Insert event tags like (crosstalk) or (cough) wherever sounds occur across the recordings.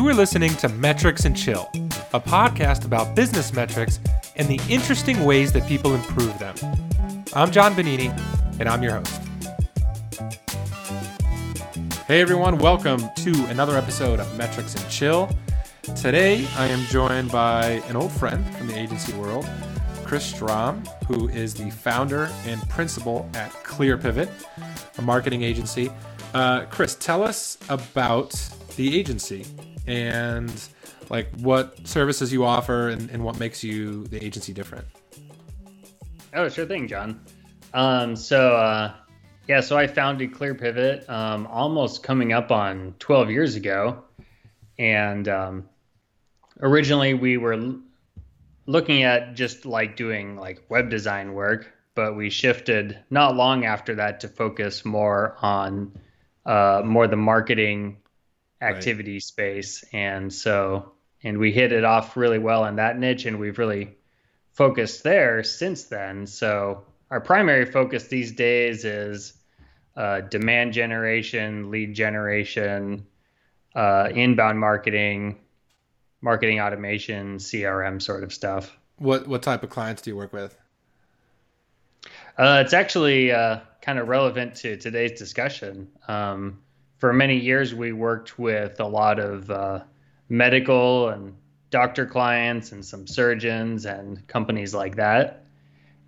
You are listening to Metrics and Chill, a podcast about business metrics and the interesting ways that people improve them. I'm John Bonini, and I'm your host. Hey everyone, welcome to another episode of Metrics and Chill. Today I am joined by an old friend from the agency world, Chris Strom, who is the founder and principal at Clear Pivot, a marketing agency. Uh, Chris, tell us about the agency and like what services you offer and, and what makes you the agency different. Oh, sure thing, John. Um, so uh, yeah, so I founded Clear Pivot um, almost coming up on 12 years ago, and um, originally we were looking at just like doing like web design work, but we shifted not long after that to focus more on uh, more the marketing activity right. space, and so and we hit it off really well in that niche, and we've really focused there since then. So our primary focus these days is uh, demand generation, lead generation, uh, inbound marketing, marketing automation, CRM sort of stuff. What what type of clients do you work with? Uh, it's actually uh, kind of relevant to today's discussion. Um, for many years, we worked with a lot of uh, medical and doctor clients and some surgeons and companies like that.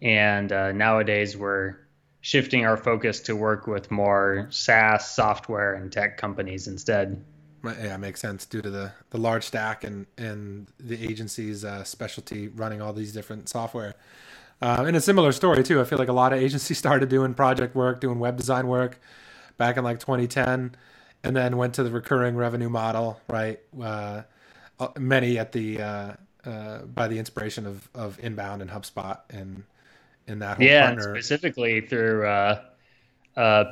And uh, nowadays, we're shifting our focus to work with more SaaS software and tech companies instead. Yeah, makes sense due to the, the large stack and, and the agency's uh, specialty running all these different software. Uh, and a similar story too. I feel like a lot of agencies (laughs) started doing project work, doing web design work back in like 2010, and then went to the recurring revenue model. Right, uh, uh many at the uh, uh, by the inspiration of of Inbound and HubSpot and in that whole yeah, partner. specifically through uh,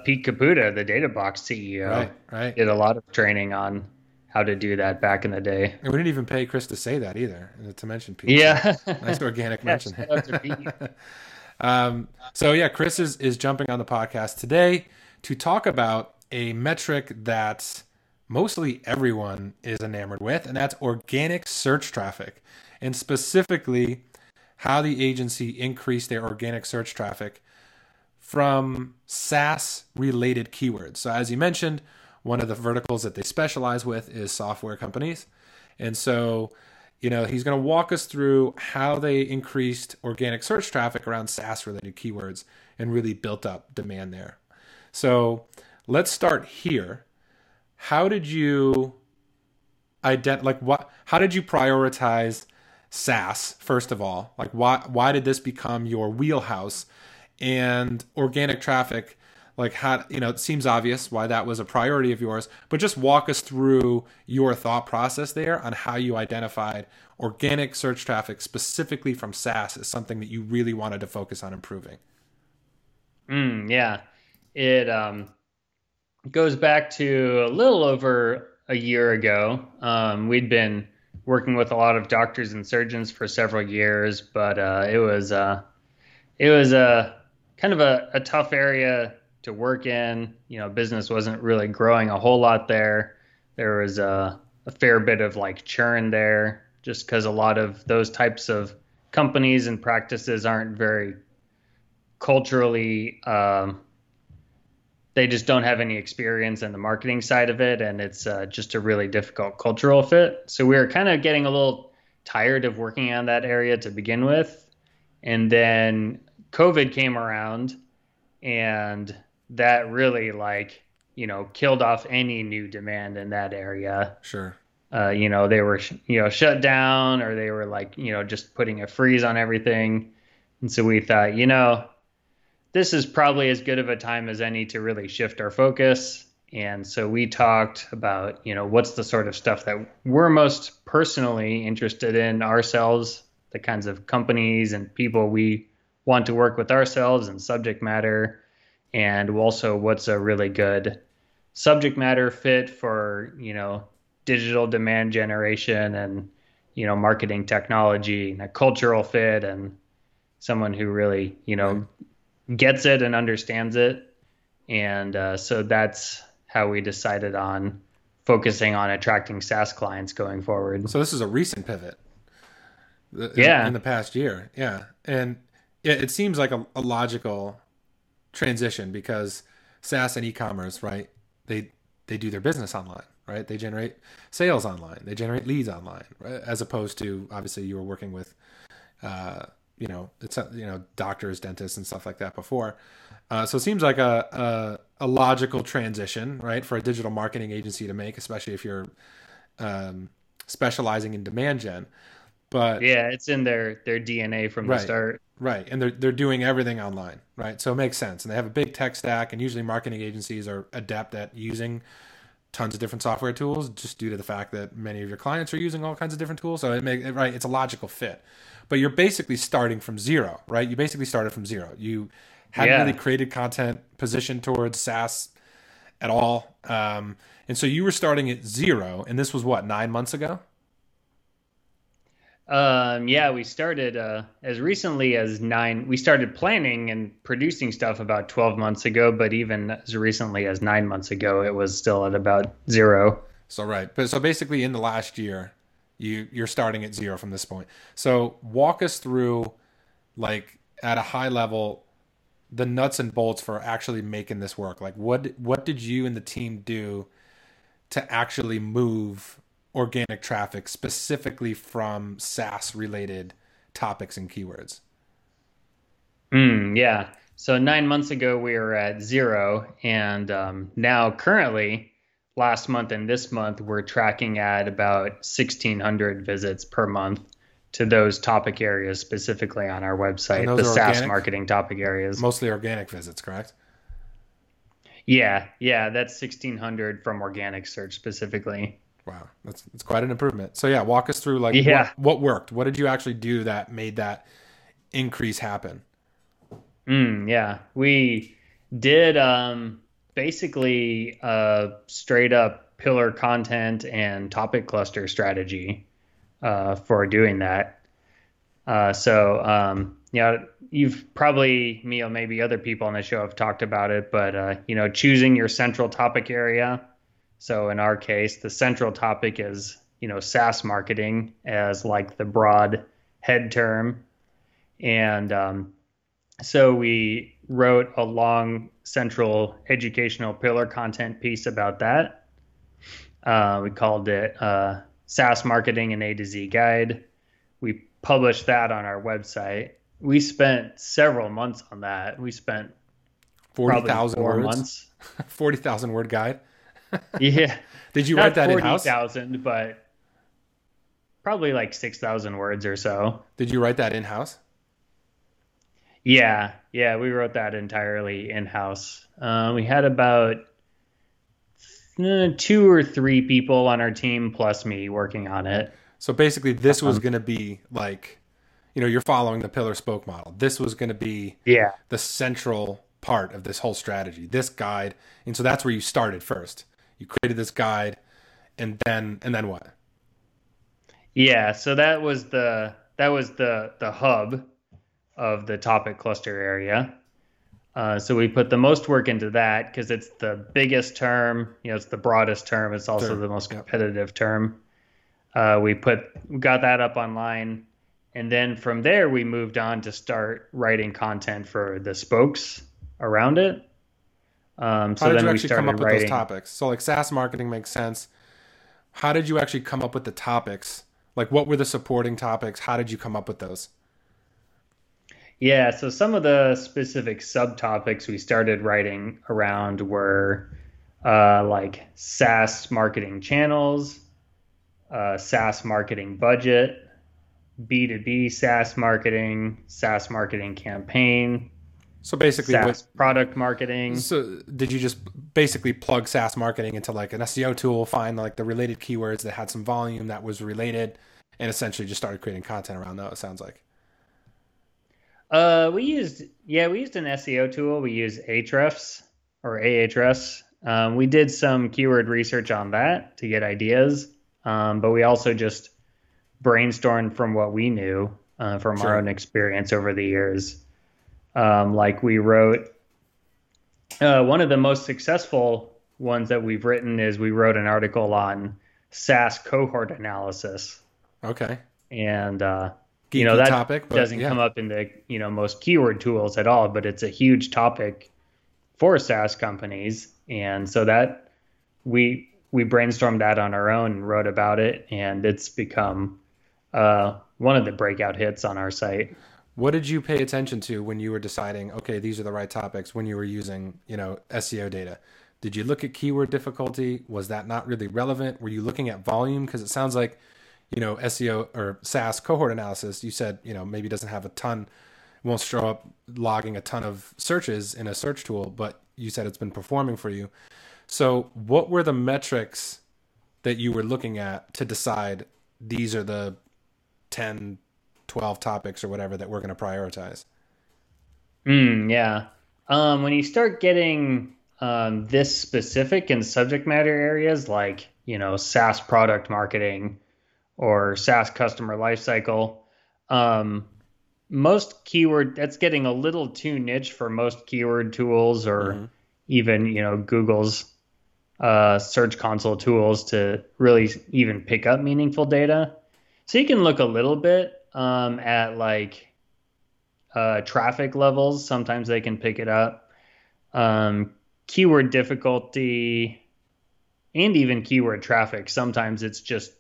Pete Caputa, the DataBox CEO, right, right. did a lot of training on how to do that back in the day. And we didn't even pay Chris to say that either, to mention Pete. Yeah, (laughs) nice organic (laughs) mention. (laughs) um, so yeah, Chris is is jumping on the podcast today to talk about a metric that mostly everyone is enamored with, and that's organic search traffic, and specifically how the agency increased their organic search traffic from SaaS related keywords. So, as you mentioned, one of the verticals that they specialize with is software companies. And so, you know, he's going to walk us through how they increased organic search traffic around SaaS related keywords and really built up demand there. So, let's start here. How did you ident like what how did you prioritize SaaS first of all? Like why why did this become your wheelhouse and organic traffic like how you know it seems obvious why that was a priority of yours but just walk us through your thought process there on how you identified organic search traffic specifically from SaaS as something that you really wanted to focus on improving mm, yeah it um, goes back to a little over a year ago um, we'd been working with a lot of doctors and surgeons for several years but uh, it was uh, it was a kind of a, a tough area to work in. You know, business wasn't really growing a whole lot there. There was a, a fair bit of like churn there, just because a lot of those types of companies and practices aren't very culturally. Um, they just don't have any experience in the marketing side of it, and it's uh, just a really difficult cultural fit. So we were kind of getting a little tired of working on that area to begin with, and then COVID came around and that really like, you know, killed off any new demand in that area. Sure. Uh, you know, they were, you know, shut down or they were like, you know, just putting a freeze on everything. And so we thought, you know, this is probably as good of a time as any to really shift our focus. And so we talked about, you know, what's the sort of stuff that we're most personally interested in ourselves, the kinds of companies and people we want to work with ourselves and subject matter, and also what's a really good subject matter fit for you know digital demand generation and you know marketing technology and a cultural fit and someone who really you know gets it and understands it and uh, so that's how we decided on focusing on attracting SaaS clients going forward. So this is a recent pivot. Yeah. In, in the past year. Yeah. And it, it seems like a, a logical transition because SaaS and e-commerce, right? They they do their business online, right? They generate sales online, they generate leads online, right? as opposed to obviously you were working with, uh, you know, it's you know doctors, dentists, and stuff like that before. Uh, so it seems like a, a, a logical transition, right, for a digital marketing agency to make, especially if you're um, specializing in demand gen. But yeah, it's in their their DNA from Right. the start. Right, and they're they're doing everything online, right? So it makes sense, and they have a big tech stack, and usually marketing agencies are adept at using tons of different software tools, just due to the fact that many of your clients are using all kinds of different tools. So it make right, it's a logical fit. But you're basically starting from zero, right? You basically started from zero. You hadn't Yeah. really created content positioned towards SaaS at all, um, and so you were starting at zero, and this was what nine months ago. Um, yeah, we started uh, as recently as nine. We started planning and producing stuff about 12 months ago, but even as recently as nine months ago, it was still at about zero. So right, but so basically in the last year, you you're starting at zero from this point. So walk us through, like at a high level, the nuts and bolts for actually making this work. Like what what did you and the team do to actually move organic traffic specifically from SaaS related topics and keywords? Mm, yeah. So nine months ago, we were at zero. And um, now, currently, last month and this month, we're tracking at about 1,600 visits per month to those topic areas specifically on our website, the SaaS organic? marketing topic areas. Mostly organic visits, correct? Yeah. Yeah. That's 1,600 from organic search specifically. Wow, that's that's quite an improvement. So yeah, walk us through like Yeah. what, what worked. What did you actually do that made that increase happen? Mm, yeah, we did um, basically a straight up pillar content and topic cluster strategy uh, for doing that. Uh, so, um, you know, you've probably, me or maybe other people on the show have talked about it, but, uh, you know, choosing your central topic area. So in our case, the central topic is, you know, SaaS marketing as like the broad head term. And, um, so we wrote a long central educational pillar content piece about that. Uh, we called it uh, SaaS Marketing an A to Z Guide. We published that on our website. We spent several months on that. We spent Forty thousand four words. months. (laughs) Forty thousand word guide. (laughs) Yeah, Did you not write that in forty house? thousand, but probably like six thousand words or so. Did you write that in house? Yeah, yeah, we wrote that entirely in house. Uh, we had about uh, two or three people on our team plus me working on it. So basically, this was Um, going to be like, you know, you're following the pillar spoke model. This was going to be Yeah, the central part of this whole strategy. This guide, and so that's where you started first. You created this guide, and then and then what? yeah. So that was the that was the the hub of the topic cluster area. Uh, so we put the most work into that because it's the biggest term. You know, it's the broadest term. It's also the most competitive term. Uh, we put got that up online, and then from there we moved on to start writing content for the spokes around it. Um, so How did then you actually come up with writing. those topics? So like SaaS marketing makes sense. How did you actually come up with the topics? Like what were the supporting topics? How did you come up with those? Yeah, so some of the specific subtopics we started writing around were uh, like SaaS marketing channels, uh, SaaS marketing budget, B2B SaaS marketing, SaaS marketing campaign, So basically, SaaS what, product marketing. so did you just basically plug SaaS marketing into like an SEO tool, find like the related keywords that had some volume that was related, and essentially just started creating content around those? Sounds like. Uh, we used yeah, we used an SEO tool. We use Ahrefs or Ahrefs. Um, we did some keyword research on that to get ideas, um, but we also just brainstormed from what we knew uh, from Sure. our own experience over the years. Um, like we wrote uh, one of the most successful ones that we've written is we wrote an article on SaaS cohort analysis. Okay. And uh, you know that topic doesn't yeah. come up in the you know most keyword tools at all, but it's a huge topic for SaaS companies, and so that we we brainstormed that on our own and wrote about it, and it's become uh, one of the breakout hits on our site. What did you pay attention to when you were deciding, okay, these are the right topics when you were using, you know, SEO data? Did you look at keyword difficulty? Was that not really relevant? Were you looking at volume? Because it sounds like, you know, SEO or SaaS cohort analysis, you said, you know, maybe doesn't have a ton, won't show up logging a ton of searches in a search tool, but you said it's been performing for you. So, what were the metrics that you were looking at to decide these are the 10, 12 topics or whatever that we're going to prioritize? Mm, yeah. Um, when you start getting um, this specific in subject matter areas like you know SaaS product marketing or SaaS customer lifecycle, um, most keyword that's getting a little too niche for most keyword tools or Mhm. even you know Google's uh, search console tools to really even pick up meaningful data. So you can look a little bit um, at like uh, traffic levels. Sometimes they can pick it up. Um, keyword difficulty and even keyword traffic. Sometimes it's just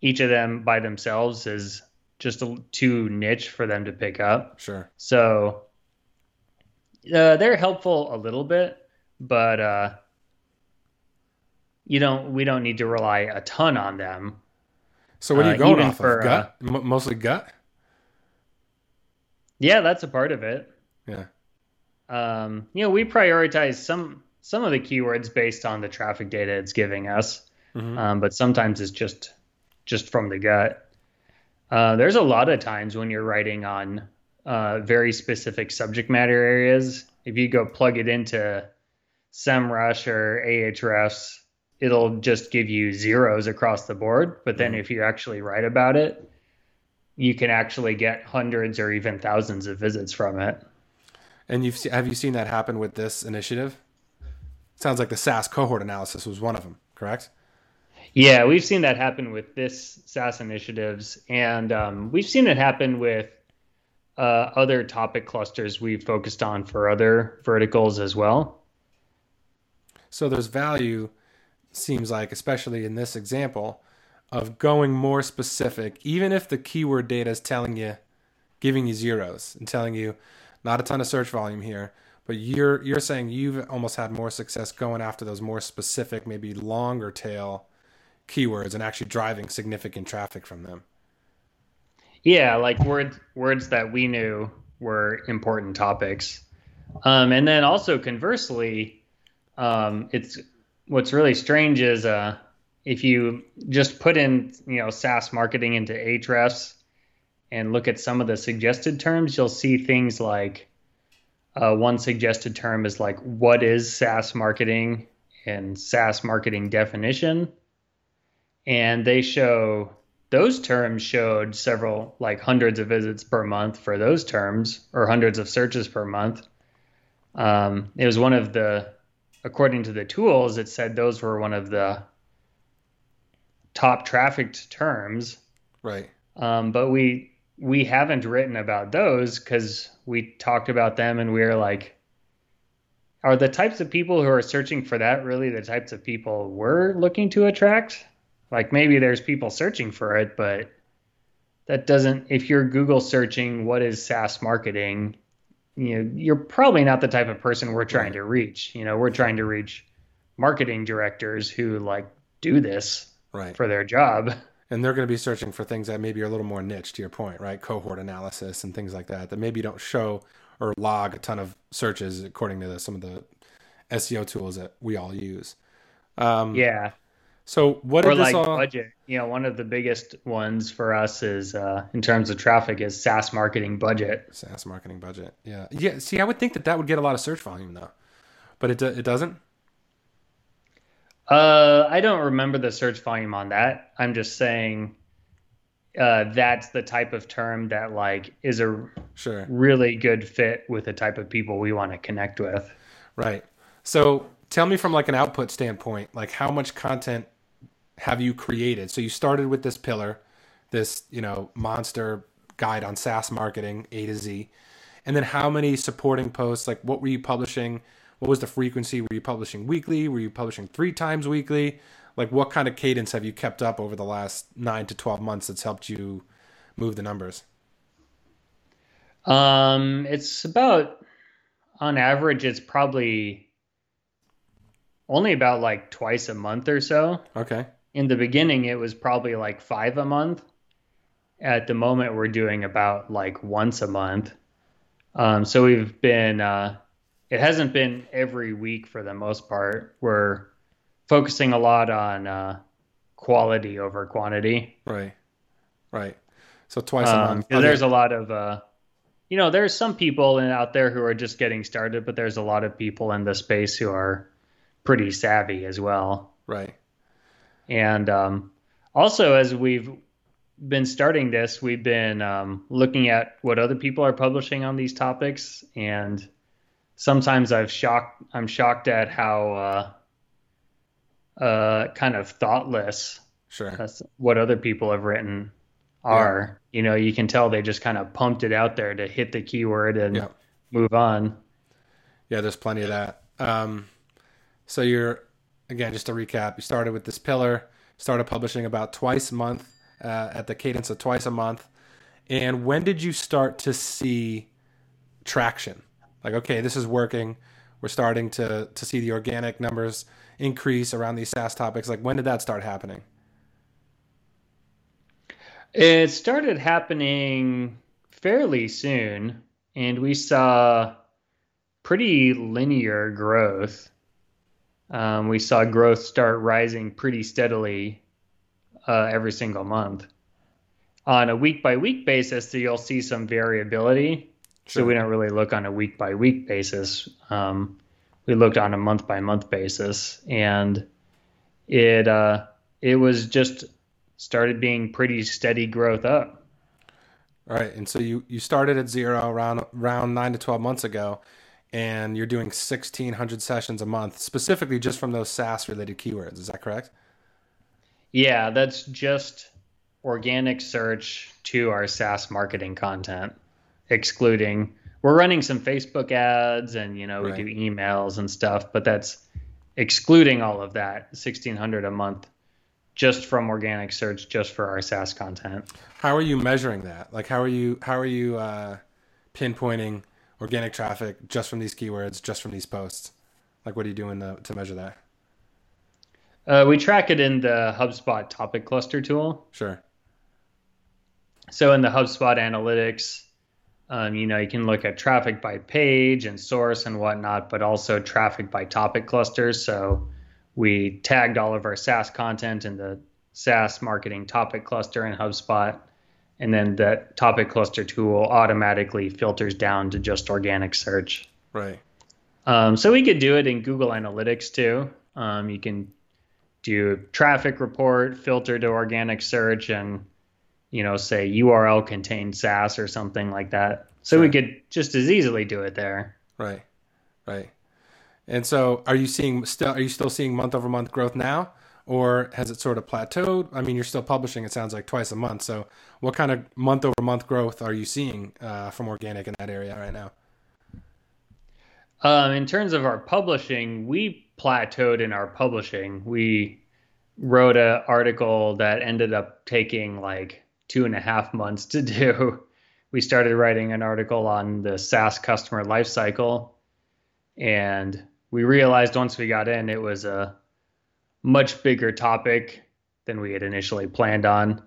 each of them by themselves is just a, too niche for them to pick up. Sure. So uh, they're helpful a little bit, but uh, you don't. We don't need to rely a ton on them. So what are you Uh, going off for, of? Gut? M- mostly gut? Yeah, that's a part of it. Yeah. Um, you know, we prioritize some some of the keywords based on the traffic data it's giving us, Mhm. um, but sometimes it's just just from the gut. Uh, there's a lot of times when you're writing on uh, very specific subject matter areas. If you go plug it into SEMrush or Ahrefs, it'll just give you zeros across the board. But then if you actually write about it, you can actually get hundreds or even thousands of visits from it. And you've have you seen that happen with this initiative? Sounds like the SaaS cohort analysis was one of them, correct? Yeah, we've seen that happen with this SaaS initiatives, and um, we've seen it happen with uh, other topic clusters we've focused on for other verticals as well. So there's value, seems like, especially in this example, of going more specific, even if the keyword data is telling you, giving you zeros and telling you not a ton of search volume here, but you're you're saying you've almost had more success going after those more specific, maybe longer tail keywords and actually driving significant traffic from them. Yeah, like words words that we knew were important topics, um, and then also conversely, um, it's what's really strange is uh, if you just put in you know SaaS marketing into Ahrefs and look at some of the suggested terms, you'll see things like uh, one suggested term is like what is SaaS marketing and SaaS marketing definition, and they show those terms showed several like hundreds of visits per month for those terms or hundreds of searches per month. Um, it was one of the according to the tools it said those were one of the top trafficked terms. Right. um, but we we haven't written about those because we talked about them and we were like are the types of people who are searching for that really the types of people we're looking to attract like maybe there's people searching for it but that doesn't if you're google searching what is saas marketing you know you're probably not the type of person we're trying to reach you know we're trying to reach marketing directors who like do this Right. for their job And they're going to be searching for things that maybe are a little more niche to your point, right? Cohort analysis and things like that that maybe don't show or log a ton of searches according to the, some of the SEO tools that we all use. Um, yeah So what or did this like all? budget. You know, one of the biggest ones for us is uh, in terms of traffic is SaaS marketing budget. SaaS marketing budget. Yeah. Yeah. See, I would think that that would get a lot of search volume though, but it do- it doesn't. Uh, I don't remember the search volume on that. I'm just saying uh, that's the type of term that like is a Sure. really good fit with the type of people we want to connect with. Right. So tell me from like an output standpoint, like how much content have you created? So you started with this pillar, this you know monster guide on SaaS marketing A to Z, and then how many supporting posts? Like what were you publishing? What was the frequency? Were you publishing weekly? Were you publishing three times weekly? Like what kind of cadence have you kept up over the last nine to twelve months that's helped you move the numbers? Um, it's about on average, it's probably only about like twice a month or so. Okay. In the beginning, it was probably like five a month. At the moment, we're doing about like once a month. Um, so we've been, uh, it hasn't been every week for the most part. We're focusing a lot on uh, quality over quantity. Right. Right. So twice a um, month. There's a lot of, uh, you know, there's some people in, out there who are just getting started, but there's a lot of people in the space who are pretty savvy as well. Right. And um, also, as we've been starting this, we've been um, looking at what other people are publishing on these topics, and sometimes I've shocked. I'm shocked at how uh, uh, kind of thoughtless. Sure. That's what other people have written are. Yeah. You know, you can tell they just kind of pumped it out there to hit the keyword and yeah. move on. Yeah, there's plenty of that. Um, so you're again, just to recap, you started with this pillar, started publishing about twice a month uh, at the cadence of twice a month. And when did you start to see traction? Like, okay, this is working. We're starting to to see the organic numbers increase around these SaaS topics. Like, when did that start happening? It started happening fairly soon, and we saw pretty linear growth. Um, we saw growth start rising pretty steadily uh, every single month. On a week by week basis, you'll see some variability. Sure. So we don't really look on a week by week basis. Um, we looked on a month by month basis, and it uh, it was just started being pretty steady growth up. All right, and so you you started at zero around around nine to twelve months ago, and you're doing 1600 sessions a month specifically just from those SaaS related keywords. Is that correct? Yeah, that's just organic search to our SaaS marketing content, excluding we're running some Facebook ads and you know we right. do emails and stuff, but that's excluding all of that 1600 a month just from organic search just for our SaaS content. How are you measuring that? Like how are you how are you uh, pinpointing organic traffic just from these keywords, just from these posts? Like, what are you doing to, to measure that? Uh, we track it in the HubSpot topic cluster tool. Sure. So in the HubSpot analytics, um, you know, you can look at traffic by page and source and whatnot, but also traffic by topic clusters. So we tagged all of our SaaS content in the SaaS marketing topic cluster in HubSpot and then that topic cluster tool automatically filters down to just organic search. Right. Um, so we could do it in Google Analytics too. Um, you can do traffic report, filter to organic search, and you know say URL contains SaaS or something like that. So sure. we could just as easily do it there. Right. Right. And so, are you seeing still? Are you still seeing month over month growth now? Or has it sort of plateaued? I mean, you're still publishing, it sounds like twice a month. So, what kind of month over month growth are you seeing uh, from organic in that area right now? Um, in terms of our publishing, we plateaued in our publishing. We wrote an article that ended up taking like two and a half months to do. (laughs) We started writing an article on the SaaS customer lifecycle, and we realized once we got in, it was a much bigger topic than we had initially planned on,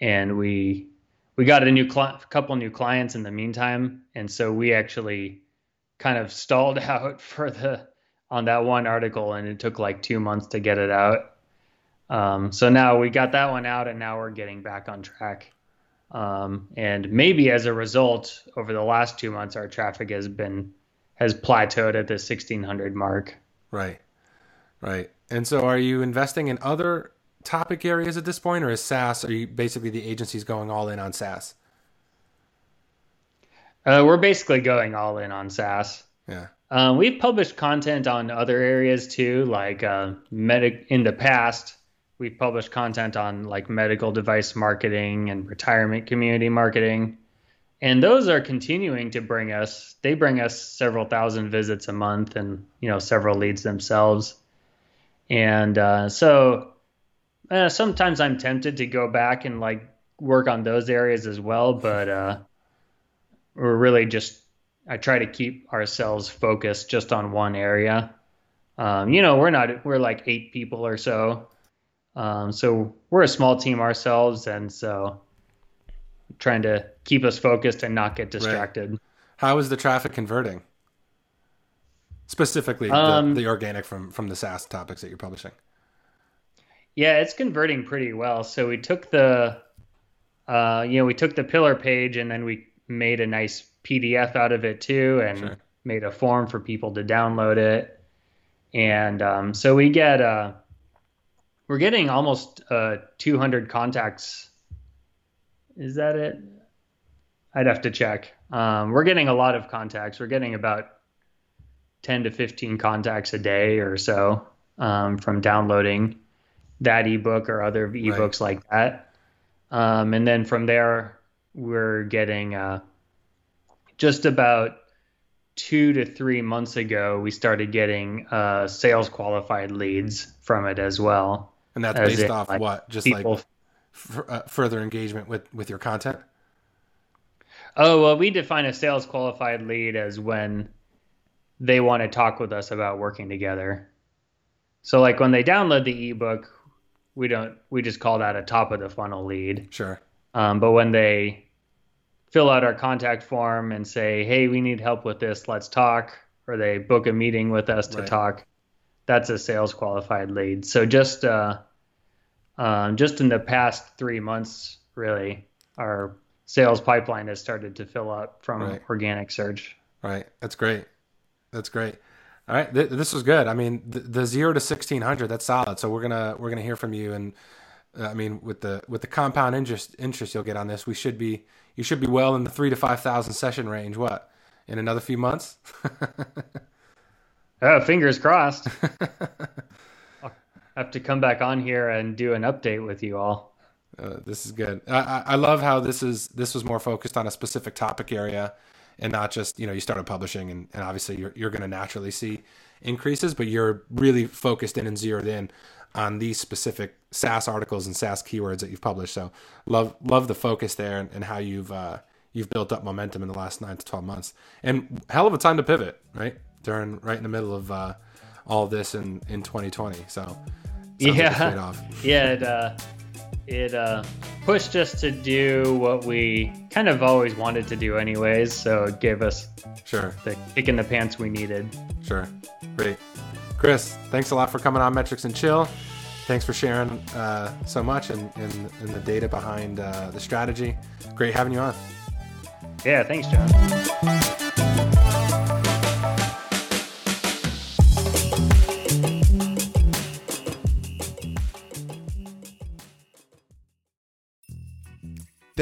and we we got a new cl- couple new clients in the meantime, and so we actually kind of stalled (laughs) out for the on that one article, and it took like two months to get it out. Um, so now we got that one out, and now we're getting back on track. Um, and maybe as a result, over the last two months, our traffic has been has plateaued at the 1600 mark. Right, right. And so, are you investing in other topic areas at this point, or is SaaS? Are you basically the agency's going all in on SaaS? Uh, we're basically going all in on SaaS. Yeah. Um, we've published content on other areas too, like uh, medic. In the past, we've published content on like medical device marketing and retirement community marketing, and those are continuing to bring us. They bring us several thousand visits a month, and you know several leads themselves. And uh, so uh, sometimes I'm tempted to go back and like work on those areas as well, but uh, we're really just I try to keep ourselves focused just on one area. Um, you know, we're not we're like eight people or so, um, so we're a small team ourselves, and so trying to keep us focused and not get distracted. Right. How is the traffic converting? Specifically, um, the, the organic from from the SaaS topics that you're publishing. Yeah, it's converting pretty well. So we took the, uh, you know, we took the pillar page and then we made a nice PDF out of it too, and sure. made a form for people to download it. And um, so we get uh, we're getting almost uh, 200 contacts. Is that it? I'd have to check. Um, we're getting a lot of contacts. We're getting about 10 to 15 contacts a day or so um, from downloading that ebook or other ebooks right. like that. Um, and then from there, we're getting uh, just about two to three months ago, we started getting uh, sales qualified leads from it as well. And that's based it, off like, what? Just people... like f- uh, further engagement with with your content. Oh well, we define a sales qualified lead as when they want to talk with us about working together. So like when they download the ebook, we don't we just call that a top of the funnel lead. Sure. Um, but when they fill out our contact form and say, "Hey, we need help with this. Let's talk," or they book a meeting with us to right. talk, that's a sales qualified lead. So just uh, um, just in the past three months, really, our sales pipeline has started to fill up from right. organic search. Right. That's great. That's great. All right, th- this was good. I mean, the, the zero to sixteen hundred, that's solid. So we're gonna we're gonna hear from you, and uh, I mean, with the with the compound interest interest you'll get on this, we should be you should be well in the three to five thousand session range. What in another few months? (laughs) oh, fingers crossed. (laughs) I'll have to come back on here and do an update with you all. Uh, this is good. I, I love how this is this was more focused on a specific topic area, and not just you know you started publishing and, and obviously you're you're going to naturally see increases, but you're really focused in and zeroed in on these specific SaaS articles and SaaS keywords that you've published. So love love the focus there and, and how you've uh, you've built up momentum in the last nine to twelve months. And hell of a time to pivot, right? During right in the middle of uh, all this in in 2020. So yeah, like (laughs) yeah, it uh, it uh, pushed us to do what we kind of always wanted to do anyways. So it gave us sure the kick in the pants we needed. Sure, great. Chris, thanks a lot for coming on Metrics and Chill. Thanks for sharing uh, so much and, and, and, the data behind uh, the strategy. Great having you on. Yeah, thanks, John.